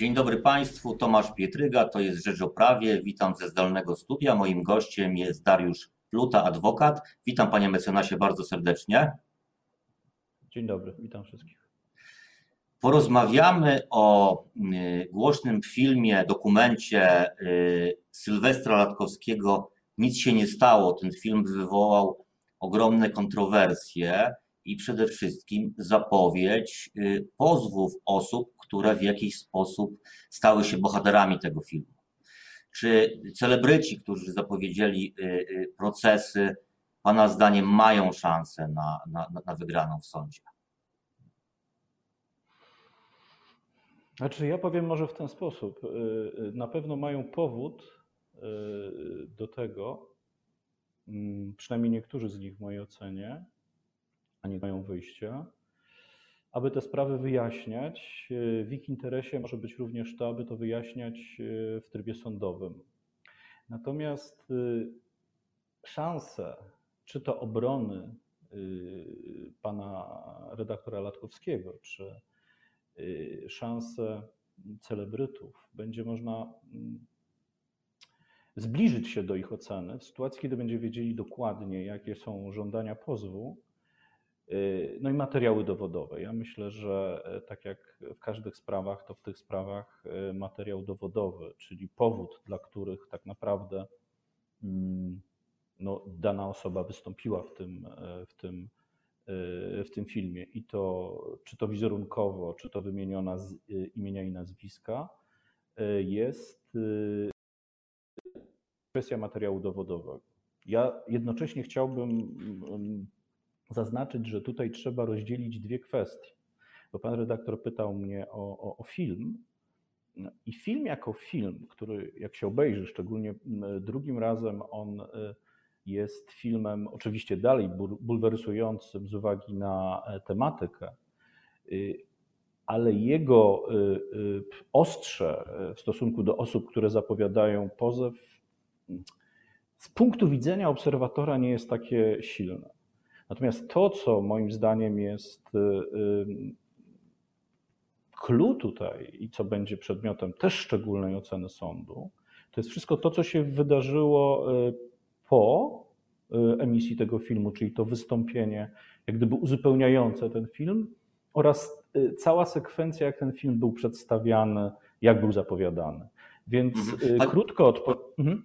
Dzień dobry Państwu, Tomasz Pietryga, to jest Rzecz o Prawie. Witam ze zdalnego studia. Moim gościem jest Dariusz Pluta, adwokat. Witam Panie mecenasie bardzo serdecznie. Dzień dobry, witam wszystkich. Porozmawiamy o y, głośnym filmie, dokumencie y, Sylwestra Latkowskiego Nic się nie stało. Ten film wywołał ogromne kontrowersje i przede wszystkim zapowiedź y, pozwów osób, które w jakiś sposób stały się bohaterami tego filmu. Czy celebryci, którzy zapowiedzieli procesy, Pana zdaniem mają szansę na, na, na wygraną w sądzie? Znaczy, ja powiem może w ten sposób. Y, y, na pewno mają powód y, do tego, mm, przynajmniej niektórzy z nich w mojej ocenie, a nie mają wyjścia, aby te sprawy wyjaśniać. W ich interesie może być również to, aby to wyjaśniać w trybie sądowym. Natomiast szanse, czy to obrony pana redaktora Latkowskiego, czy szanse celebrytów, będzie można mm, zbliżyć się do ich oceny w sytuacji, kiedy będzie wiedzieli dokładnie, jakie są żądania pozwu, no i materiały dowodowe. Ja myślę, że e, tak jak w każdych sprawach, to w tych sprawach e, materiał dowodowy, czyli powód, dla których tak naprawdę mm, no, dana osoba wystąpiła w tym, e, w tym w tym filmie i to, czy to wizerunkowo, czy to wymieniona z imienia i nazwiska, jest kwestia materiału dowodowego. Ja jednocześnie chciałbym mm, zaznaczyć, że tutaj trzeba rozdzielić dwie kwestie, bo pan redaktor pytał mnie o, o, o film. I film jako film, który jak się obejrzy, szczególnie drugim razem, on jest filmem oczywiście dalej bulwersującym z uwagi na e, tematykę, y, ale jego y, y, ostrze e, w stosunku do osób, które zapowiadają pozew, z punktu widzenia obserwatora nie jest takie silne. Natomiast to, co moim zdaniem jest clue tutaj i co będzie przedmiotem też szczególnej oceny sądu, to jest wszystko to, co się wydarzyło po y, emisji tego filmu, czyli to wystąpienie, jak gdyby uzupełniające ten film, oraz y, cała sekwencja, jak ten film był przedstawiany, jak był zapowiadany. Więc mhm. Y, krótko, odpo mhm.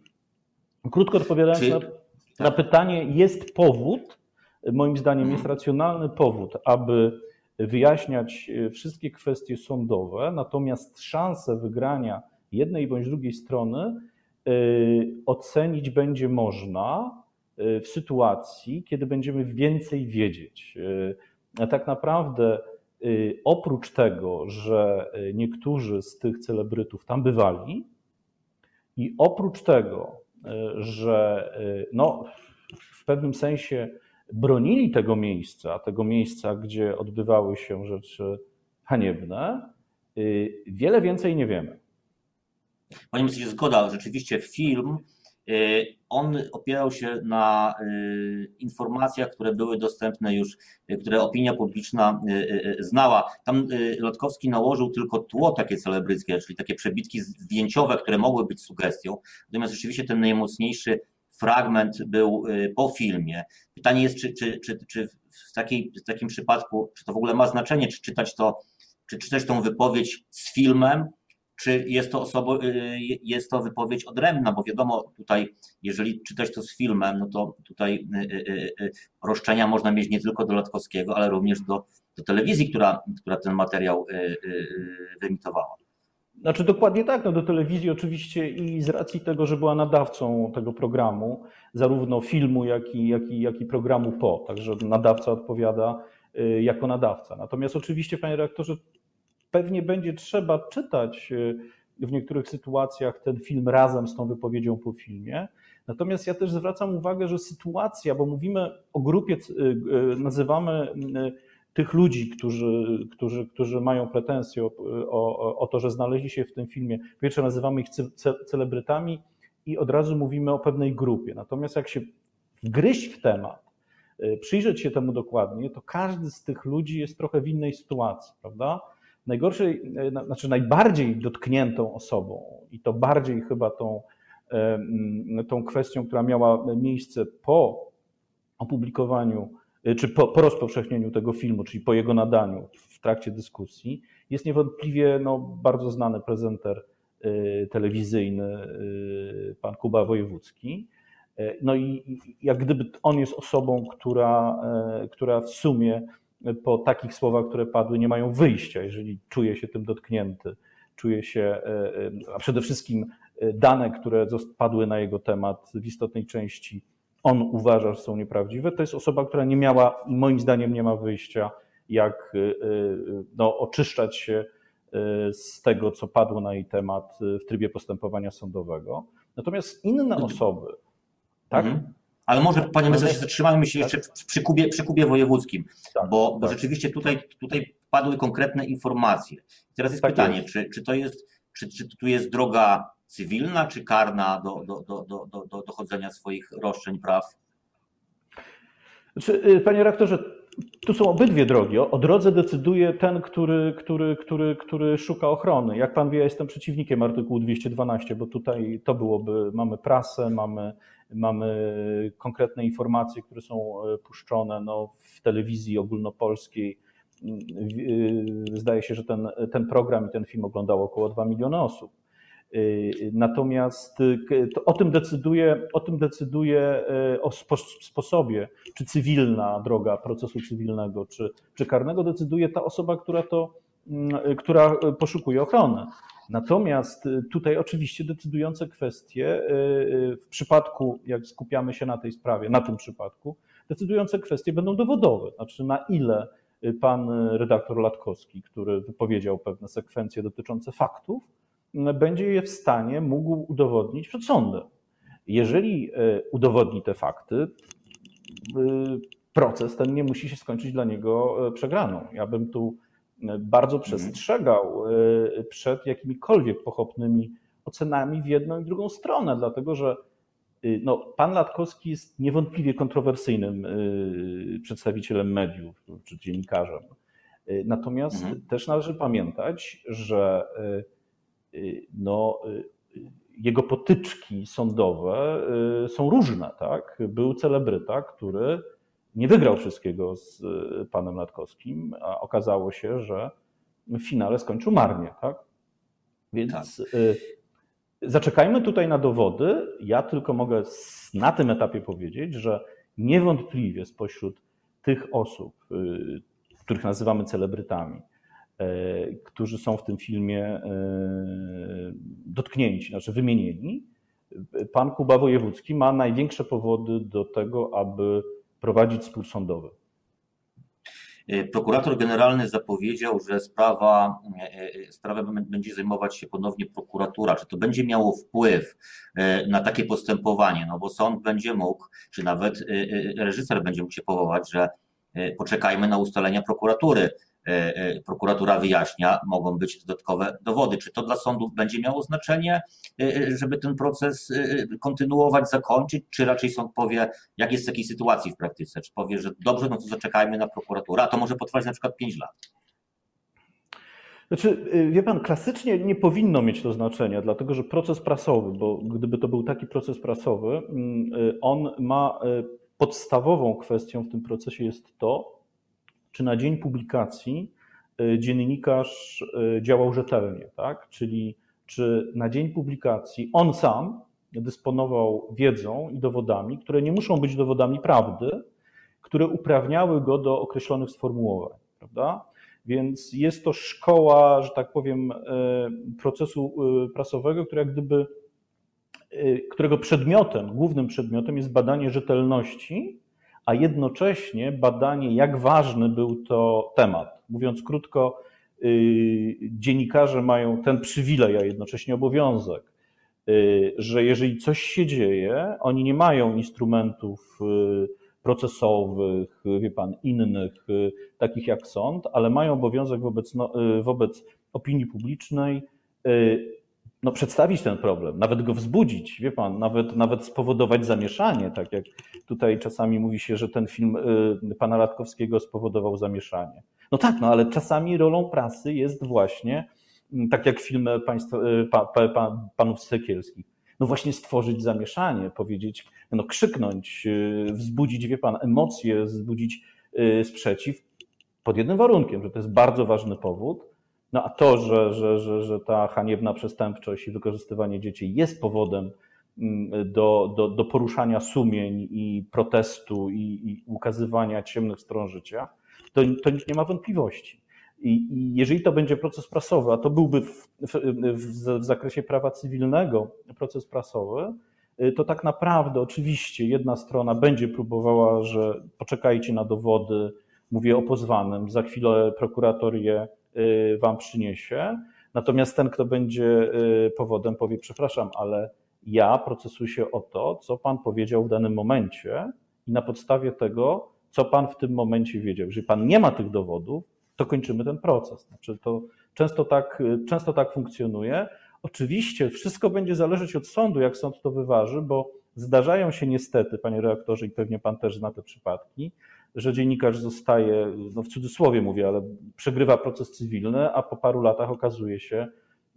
krótko odpowiadając Czy... na, na, pytanie, jest powód, moim zdaniem mhm. jest racjonalny powód, aby wyjaśniać wszystkie kwestie sądowe, natomiast szanse wygrania jednej bądź drugiej strony Y, ocenić będzie można y, w sytuacji, kiedy będziemy więcej wiedzieć. Tak naprawdę, oprócz tego, że niektórzy z tych celebrytów tam bywali, i oprócz tego, że no, w pewnym sensie bronili tego miejsca, tego miejsca, gdzie odbywały się rzeczy haniebne, wiele więcej nie wiemy. Panie ministrze, zgoda, rzeczywiście film, y, on opierał się na y, informacjach, które były dostępne już, y, które opinia publiczna znała. Tam Lotkowski nałożył tylko tło takie celebryckie, czyli takie przebitki zdjęciowe, które mogły być sugestią. Natomiast rzeczywiście ten najmocniejszy fragment był po filmie. Pytanie jest, czy, czy, czy, czy w, takiej, w takim przypadku, czy to w ogóle ma znaczenie, czy czytać to, czy czytać tą wypowiedź z filmem, czy jest to, osobo, y, jest to wypowiedź odrębna, bo wiadomo, tutaj, jeżeli czytać to z filmem, no to tutaj y, y, roszczenia można mieć nie tylko do Latkowskiego, ale również do, do telewizji, która, która ten materiał wyemitowała. Znaczy dokładnie tak, no do telewizji oczywiście i z racji tego, że była nadawcą tego programu, zarówno filmu, jak i, jak i, jak i programu po, także nadawca odpowiada jako nadawca. Natomiast oczywiście, panie redaktorze, pewnie będzie trzeba czytać e, w niektórych sytuacjach ten film razem z tą wypowiedzią po filmie. Natomiast ja też zwracam uwagę, że sytuacja, bo mówimy o grupie, e, nazywamy tych ludzi, którzy, którzy, którzy mają pretensje o, o, o to, że znaleźli się w tym filmie, pierwsze nazywamy ich celebrytami i od razu mówimy o pewnej grupie. Natomiast jak się wgryźć w temat, przyjrzeć się temu dokładnie, to każdy z tych ludzi jest trochę w innej sytuacji, prawda? najgorszej, znaczy najbardziej dotkniętą osobą i to bardziej chyba tą, tą kwestią, która miała miejsce po opublikowaniu czy po, po rozpowszechnieniu tego filmu, czyli po jego nadaniu w trakcie dyskusji, jest niewątpliwie no, bardzo znany prezenter y, telewizyjny, y, pan Kuba Wojewódzki. Y, no i jak gdyby on jest osobą, która, która w sumie po takich słowach, które padły, nie mają wyjścia, jeżeli czuje się tym dotknięty, czuje się, a przede wszystkim dane, które padły na jego temat w istotnej części on uważa, że są nieprawdziwe, to jest osoba, która nie miała, moim zdaniem nie ma wyjścia, jak y, y, no, oczyszczać się y, z tego, co padło na jej temat w trybie postępowania sądowego. Natomiast inne osoby, tak? Mhm. Ale może, panie mecenasie, zatrzymajmy się jeszcze przy Kubie, przy Kubie Wojewódzkim, tak, bo, bo tak. rzeczywiście tutaj, tutaj padły konkretne informacje. Teraz jest tak pytanie, jest. Czy, czy to jest, czy, czy tu jest droga cywilna czy karna do, do, do, do, do dochodzenia swoich roszczeń, praw? Znaczy, panie rektorze, tu są obydwie drogi. O drodze decyduje ten, który, który, który, który szuka ochrony. Jak pan wie, ja jestem przeciwnikiem artykułu 212, bo tutaj to byłoby, mamy prasę, mamy, mamy konkretne informacje, które są e, puszczone no, w telewizji ogólnopolskiej. Zdaje się, że ten, ten program i ten film oglądało około 2 miliony osób. Y, natomiast y, o tym decyduje, o tym decyduje y, o sposobie, czy cywilna droga procesu cywilnego, czy, czy karnego, decyduje ta osoba, która to, mm, która poszukuje ochrony. Natomiast tutaj oczywiście decydujące kwestie w przypadku, jak skupiamy się na tej sprawie, na tym przypadku, decydujące kwestie będą dowodowe. Znaczy na ile pan redaktor Latkowski, który wypowiedział pewne sekwencje dotyczące faktów, będzie je w stanie mógł udowodnić przed sądem. Jeżeli e, udowodni te fakty, e, proces ten nie musi się skończyć dla niego e, przegraną. Ja bym tu bardzo mhm. przestrzegał przed jakimikolwiek pochopnymi ocenami w jedną i drugą stronę, dlatego że no, pan Latkowski jest niewątpliwie kontrowersyjnym przedstawicielem mediów czy dziennikarzem. Natomiast mhm. też należy pamiętać, że no, y, jego potyczki sądowe y, są różne. Tak? Był celebryta, który nie wygrał wszystkiego z panem Latkowskim, a okazało się, że w finale skończył marnie. Tak? Więc tak. zaczekajmy tutaj na dowody. Ja tylko mogę na tym etapie powiedzieć, że niewątpliwie spośród tych osób, których nazywamy celebrytami, którzy są w tym filmie e, dotknięci, znaczy wymienieni, pan Kuba Wojewódzki ma największe powody do tego, aby prowadzić spór sądowy. E, prokurator generalny zapowiedział, że sprawa, sprawę będzie zajmować się ponownie prokuratura. Czy to będzie miało wpływ na takie postępowanie? No bo sąd będzie mógł, czy nawet reżyser będzie mógł się powołać, że poczekajmy na ustalenia prokuratury. E, e, prokuratura wyjaśnia, mogą być dodatkowe dowody. Czy to dla sądów będzie miało znaczenie, e, żeby ten proces kontynuować, zakończyć, czy raczej sąd powie, jak jest w takiej sytuacji w praktyce? Czy powie, że dobrze, no to zaczekajmy na prokuraturę, a to może potrwać na przykład 5 lat? Znaczy, wie pan, klasycznie nie powinno mieć to znaczenia, dlatego że proces prasowy, bo gdyby to był taki proces prasowy, mm, on ma podstawową kwestią w tym procesie jest to, czy na dzień publikacji y, dziennikarz y, działał rzetelnie, tak? Czyli czy na dzień publikacji on sam dysponował wiedzą i dowodami, które nie muszą być dowodami prawdy, które uprawniały go do określonych sformułowań, prawda? Więc jest to szkoła, że tak powiem, y, procesu prasowego, która gdyby, którego przedmiotem, głównym przedmiotem jest badanie rzetelności a jednocześnie badanie, jak ważny był to temat. Mówiąc krótko, y, dziennikarze mają ten przywilej, a jednocześnie obowiązek, y, że jeżeli coś się dzieje, oni nie mają instrumentów y, procesowych, wie pan, innych, takich jak sąd, ale mają obowiązek wobec, no, wobec opinii publicznej no, przedstawić ten problem, nawet go wzbudzić, wie pan, nawet, nawet spowodować zamieszanie, tak jak tutaj czasami mówi się, że ten film y, pana Latkowskiego spowodował zamieszanie. No tak, no ale czasami rolą prasy jest właśnie, mm, tak jak filmy państwa, pa, pa, pa, panów Sekielskich, no właśnie stworzyć zamieszanie, powiedzieć, no krzyknąć, wzbudzić, wie pan, emocje, wzbudzić sprzeciw, pod jednym warunkiem, że to jest bardzo ważny powód, no a to, że, że, że, że ta haniebna przestępczość i wykorzystywanie dzieci jest powodem mm, do, do, do poruszania sumień i protestu i, i ukazywania ciemnych stron życia, to, to nie ma wątpliwości. I, I, jeżeli to będzie proces prasowy, a to byłby w, w, w, zakresie prawa cywilnego proces prasowy, y, to tak naprawdę oczywiście jedna strona będzie próbowała, że poczekajcie na dowody, mówię o pozwanym, za chwilę prokurator je wam przyniesie. Natomiast ten, kto będzie y, powodem, powie: Przepraszam, ale ja procesuję się o to, co pan powiedział w danym momencie i na podstawie tego, co pan w tym momencie wiedział. Jeżeli pan nie ma tych dowodów, to kończymy ten proces. Znaczy to często tak, często tak funkcjonuje. Oczywiście wszystko będzie zależeć od sądu, jak sąd to wyważy, bo zdarzają się niestety, panie reaktorze, i pewnie pan też zna te przypadki, że dziennikarz zostaje, no w cudzysłowie mówię, ale przegrywa proces cywilny, a po paru latach okazuje się,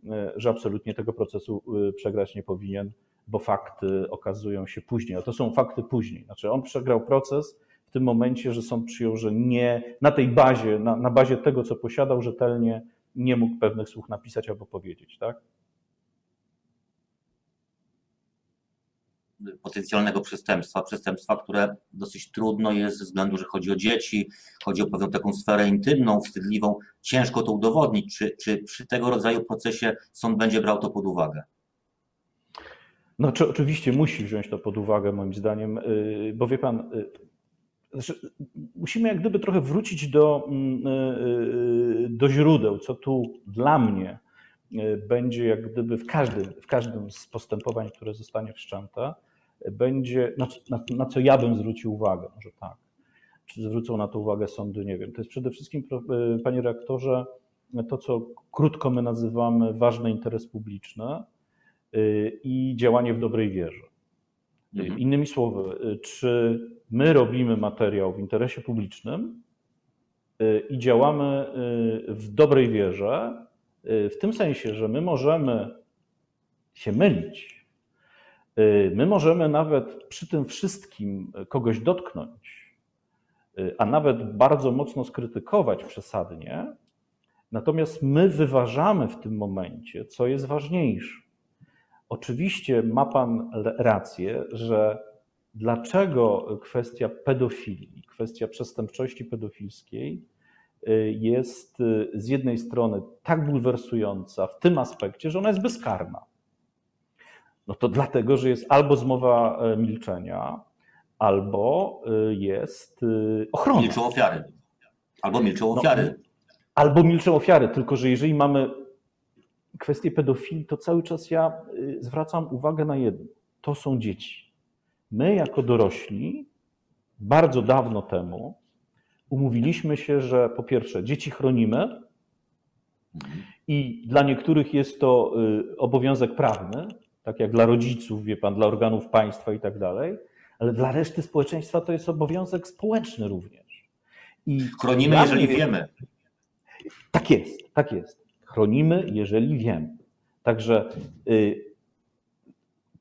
e, że absolutnie tego procesu e, przegrać nie powinien, bo fakty okazują się później. A to są fakty później. Znaczy on przegrał proces w tym momencie, że sąd przyjął, że nie na tej bazie, na, na bazie tego, co posiadał rzetelnie, nie mógł pewnych słów napisać albo powiedzieć, tak? Potencjalnego przestępstwa, przestępstwa, które dosyć trudno jest ze względu, że chodzi o dzieci, chodzi o pewną taką sferę intymną, wstydliwą, ciężko to udowodnić. Czy, czy przy tego rodzaju procesie sąd będzie brał to pod uwagę? No, czy oczywiście musi wziąć to pod uwagę, moim zdaniem, y, bo wie pan, y, znaczy, musimy jak gdyby trochę wrócić do, mm, y, do źródeł, co tu dla mnie będzie jak gdyby w każdym, w każdym z postępowań, które zostanie wszczęte, będzie, na, na, na, co ja bym zwrócił uwagę, może tak. Czy zwrócą na to uwagę sądy, nie wiem. To jest przede wszystkim, e, panie reaktorze, to, co krótko my nazywamy ważny interes publiczny e, i działanie w dobrej wierze. E, mhm. Innymi słowy, czy my robimy materiał w interesie publicznym i działamy w dobrej wierze, w tym sensie, że my możemy się mylić, my możemy nawet przy tym wszystkim kogoś dotknąć, y, a nawet bardzo mocno skrytykować przesadnie, natomiast my wyważamy w tym momencie, co jest ważniejsze. Oczywiście ma Pan rację, że dlaczego kwestia pedofilii, kwestia przestępczości pedofilskiej y, jest z jednej strony tak bulwersująca w tym aspekcie, że ona jest bezkarna. No to dlatego, że jest albo zmowa e, milczenia, albo e, jest e, ochrona. Milczą ofiary. Albo milczą no, ofiary. No, albo milczą ofiary, tylko że jeżeli mamy kwestię pedofilii, to cały czas ja zwracam uwagę na jedno. To są dzieci. My jako dorośli bardzo dawno temu umówiliśmy się, że po pierwsze dzieci chronimy mhm. i dla niektórych jest to obowiązek prawny, tak jak dla rodziców, wie pan, dla organów państwa i tak dalej, ale dla reszty społeczeństwa to jest obowiązek społeczny również. I Chronimy, jeżeli wiemy. Tak jest, tak jest. Chronimy, jeżeli wiemy. Także y,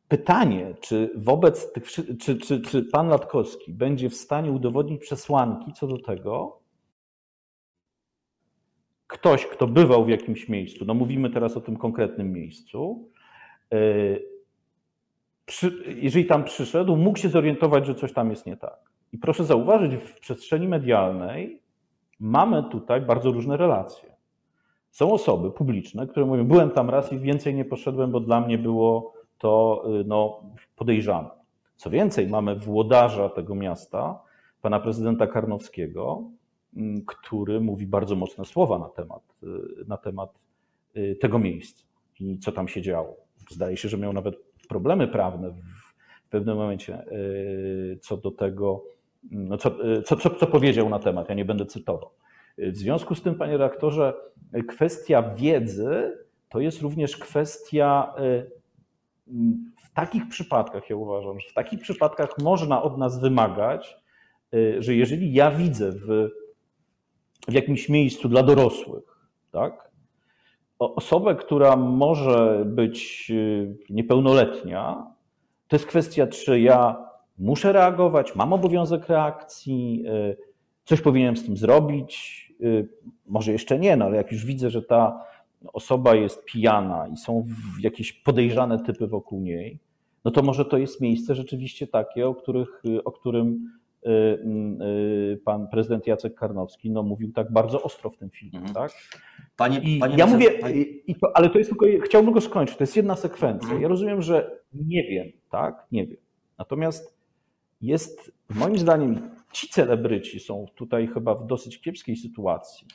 pytanie, czy wobec tych, czy, czy, czy pan Latkowski będzie w stanie udowodnić przesłanki co do tego, ktoś, kto bywał w jakimś miejscu, no mówimy teraz o tym konkretnym miejscu, jeżeli tam przyszedł, mógł się zorientować, że coś tam jest nie tak. I proszę zauważyć, w przestrzeni medialnej mamy tutaj bardzo różne relacje. Są osoby publiczne, które mówią, byłem tam raz i więcej nie poszedłem, bo dla mnie było to y, no, podejrzane. Co więcej, mamy włodarza tego miasta, pana prezydenta Karnowskiego, mm, który mówi bardzo mocne słowa na temat, y, na temat y, tego miejsca i co tam się działo. Zdaje się, że miał nawet problemy prawne w pewnym momencie e, co do tego, no co, e, co, co, co powiedział na temat. Ja nie będę cytował. W związku z tym, panie redaktorze, kwestia wiedzy to jest również kwestia e, w takich przypadkach, ja uważam, że w takich przypadkach można od nas wymagać, że jeżeli ja widzę w w jakimś miejscu dla dorosłych, tak? Osobę, która może być niepełnoletnia, to jest kwestia, czy ja muszę reagować, mam obowiązek reakcji, coś powinienem z tym zrobić, może jeszcze nie, no ale jak już widzę, że ta osoba jest pijana i są jakieś podejrzane typy wokół niej, no to może to jest miejsce rzeczywiście takie, o, których, o którym y, y, pan prezydent Jacek Karnowski no, mówił tak bardzo ostro w tym filmie. Mhm. Tak? Panie, I panie ja mówię, i to, ale to jest tylko, chciałbym go skończyć, to jest jedna sekwencja. Mhm. Ja rozumiem, że nie wiem, tak? Nie wiem. Natomiast jest, moim zdaniem, ci celebryci są tutaj chyba w dosyć kiepskiej sytuacji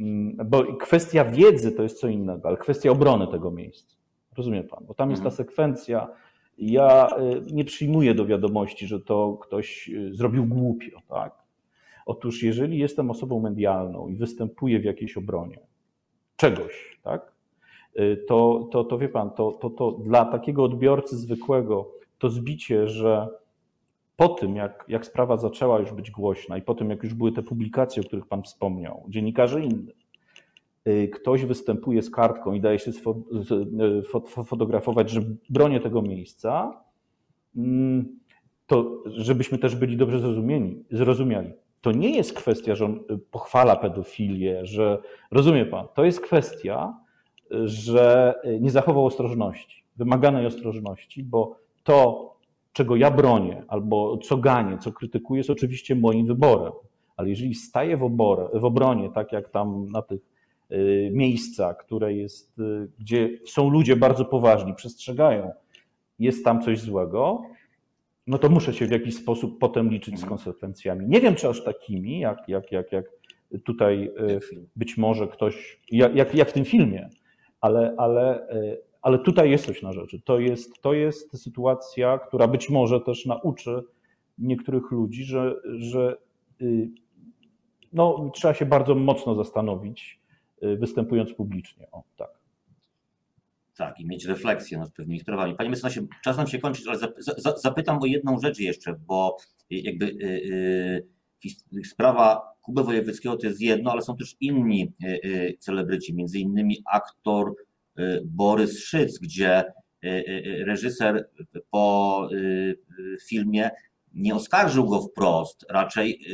Mm, bo kwestia wiedzy to jest co innego, ale kwestia obrony tego miejsca. Rozumie pan? Bo tam jest ta mhm. sekwencja. Ja y, nie przyjmuję do wiadomości, że to ktoś y, zrobił głupio, tak? Otóż, jeżeli jestem osobą medialną i występuję w jakiejś obronie czegoś, tak? Y, to, to, to wie pan, to, to, to dla takiego odbiorcy zwykłego to zbicie, że po tym, jak, jak sprawa zaczęła już być głośna i po tym, jak już były te publikacje, o których Pan wspomniał, dziennikarze innych, ktoś występuje z kartką i daje się y, fotografować, że bronię tego miejsca, mm, to żebyśmy też byli dobrze zrozumieni, zrozumiali. To nie jest kwestia, że on pochwala pedofilię, że rozumie pan, to jest kwestia, że nie zachował ostrożności, wymaganej ostrożności, bo to, czego ja bronię, albo co ganię, co krytykuję, jest oczywiście moim wyborem. Ale jeżeli staję w, w obronie, tak jak tam na tych y, miejscach, które jest, y, gdzie są ludzie bardzo poważni, przestrzegają, jest tam coś złego, no to muszę się w jakiś sposób potem liczyć z mhm. konsekwencjami. Nie wiem, czy aż takimi, jak, jak, jak, jak tutaj y, być może ktoś, jak, jak w tym filmie, ale, ale, ale tutaj jest coś na rzeczy. To jest, to jest sytuacja, która być może też nauczy niektórych ludzi, że, że no, trzeba się bardzo mocno zastanowić, występując publicznie. O, tak. Tak, i mieć refleksję nad pewnymi sprawami. Panie mecenasie, czas nam się kończyć, ale zapytam o jedną rzecz jeszcze, bo jakby yy, sprawa Kuby Wojewódzkiego to jest jedno, ale są też inni celebryci, między innymi aktor Y, Borys Szyc, gdzie y, y, reżyser po filmie nie oskarżył go wprost, raczej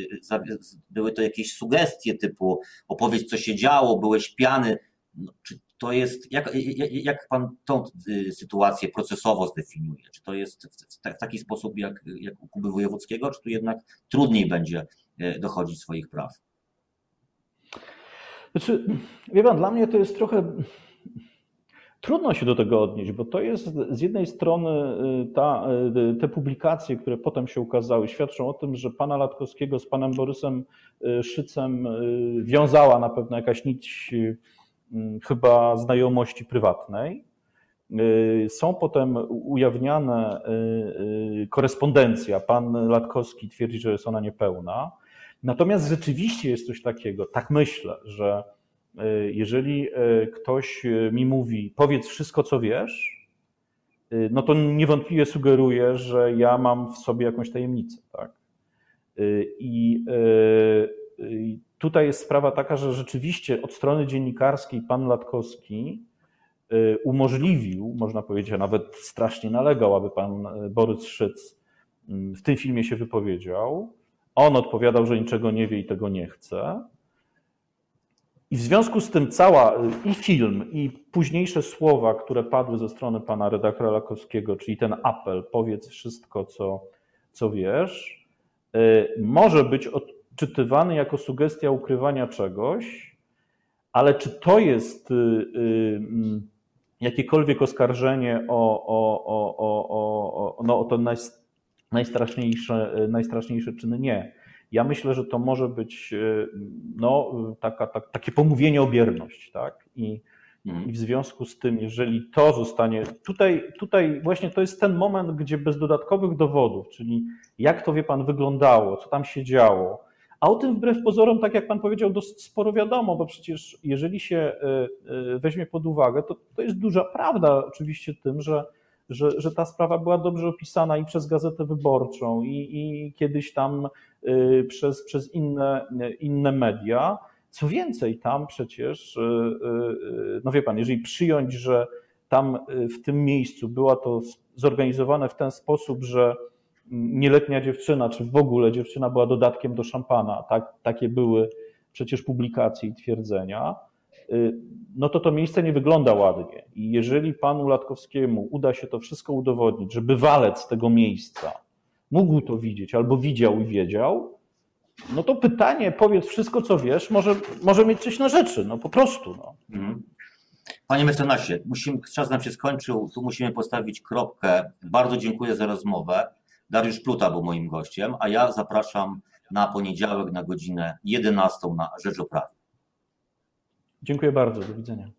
były to jakieś sugestie typu opowiedz co się działo, byłeś piany. No, czy to jest, jak, jak pan tą sytuację procesowo zdefiniuje? Czy to jest w taki sposób jak, jak u Kuby Wojewódzkiego, czy tu jednak trudniej będzie dochodzić swoich praw? Znaczy, wie pan, dla mnie to jest trochę Trudno się do tego odnieść, bo to jest z jednej strony y, ta, y, te publikacje, które potem się ukazały, świadczą o tym, że pana Latkowskiego z panem Borysem y, Szycem wiązała na pewno jakaś nić chyba znajomości prywatnej. Są potem ujawniane korespondencja. Pan Latkowski twierdzi, że jest ona niepełna. Natomiast rzeczywiście jest coś takiego, tak myślę, że jeżeli e, ktoś e, mi mówi, powiedz wszystko, co wiesz, no to niewątpliwie sugeruje, że ja mam w sobie jakąś tajemnicę. Tak? I tutaj jest sprawa taka, że rzeczywiście od strony dziennikarskiej pan Latkowski umożliwił, można powiedzieć, a nawet strasznie nalegał, aby pan Borys Szyc w tym filmie się wypowiedział. On odpowiadał, że niczego nie wie i tego nie chce. I w związku z tym cała i film, i późniejsze słowa, które padły ze strony pana redaktora Lakowskiego, czyli ten apel, powiedz wszystko, co, co wiesz, y, może być odczytywany jako sugestia ukrywania czegoś, ale czy to jest y, y, mm, jakiekolwiek oskarżenie o, o, o, o, o, no, o to najstraszniejsze, najstraszniejsze czyny? Nie. Ja myślę, że to może być e, no, taka, tak, takie pomówienie o bierność. Tak? I, mhm. I w związku z tym, jeżeli to zostanie. Tutaj, tutaj właśnie to jest ten moment, gdzie bez dodatkowych dowodów, czyli jak to wie pan wyglądało, co tam się działo, a o tym wbrew pozorom, tak jak pan powiedział, dosyć sporo wiadomo, bo przecież jeżeli się e, e, weźmie pod uwagę, to, to jest duża prawda oczywiście tym, że że, że ta sprawa była dobrze opisana i przez Gazetę Wyborczą, i, i kiedyś tam przez, przez inne, inne media. Co więcej, tam przecież, no wie pan, jeżeli przyjąć, że tam w tym miejscu była to zorganizowane w ten sposób, że nieletnia dziewczyna, czy w ogóle dziewczyna była dodatkiem do szampana, tak, takie były przecież publikacje i twierdzenia, y, no to to miejsce nie wygląda ładnie. I jeżeli panu Latkowskiemu uda się to wszystko udowodnić, że bywalec tego miejsca mógł to widzieć albo widział i wiedział, no to pytanie, powiedz wszystko, co wiesz, może, może mieć coś na rzeczy, no po prostu. No. Mhm. Panie mecenasie, musimy, czas nam się skończył, tu musimy postawić kropkę. Bardzo dziękuję za rozmowę. Dariusz Pluta był moim gościem, a ja zapraszam na poniedziałek na godzinę 11 na Rzecz o Prawie. Dziękuję bardzo. Do widzenia.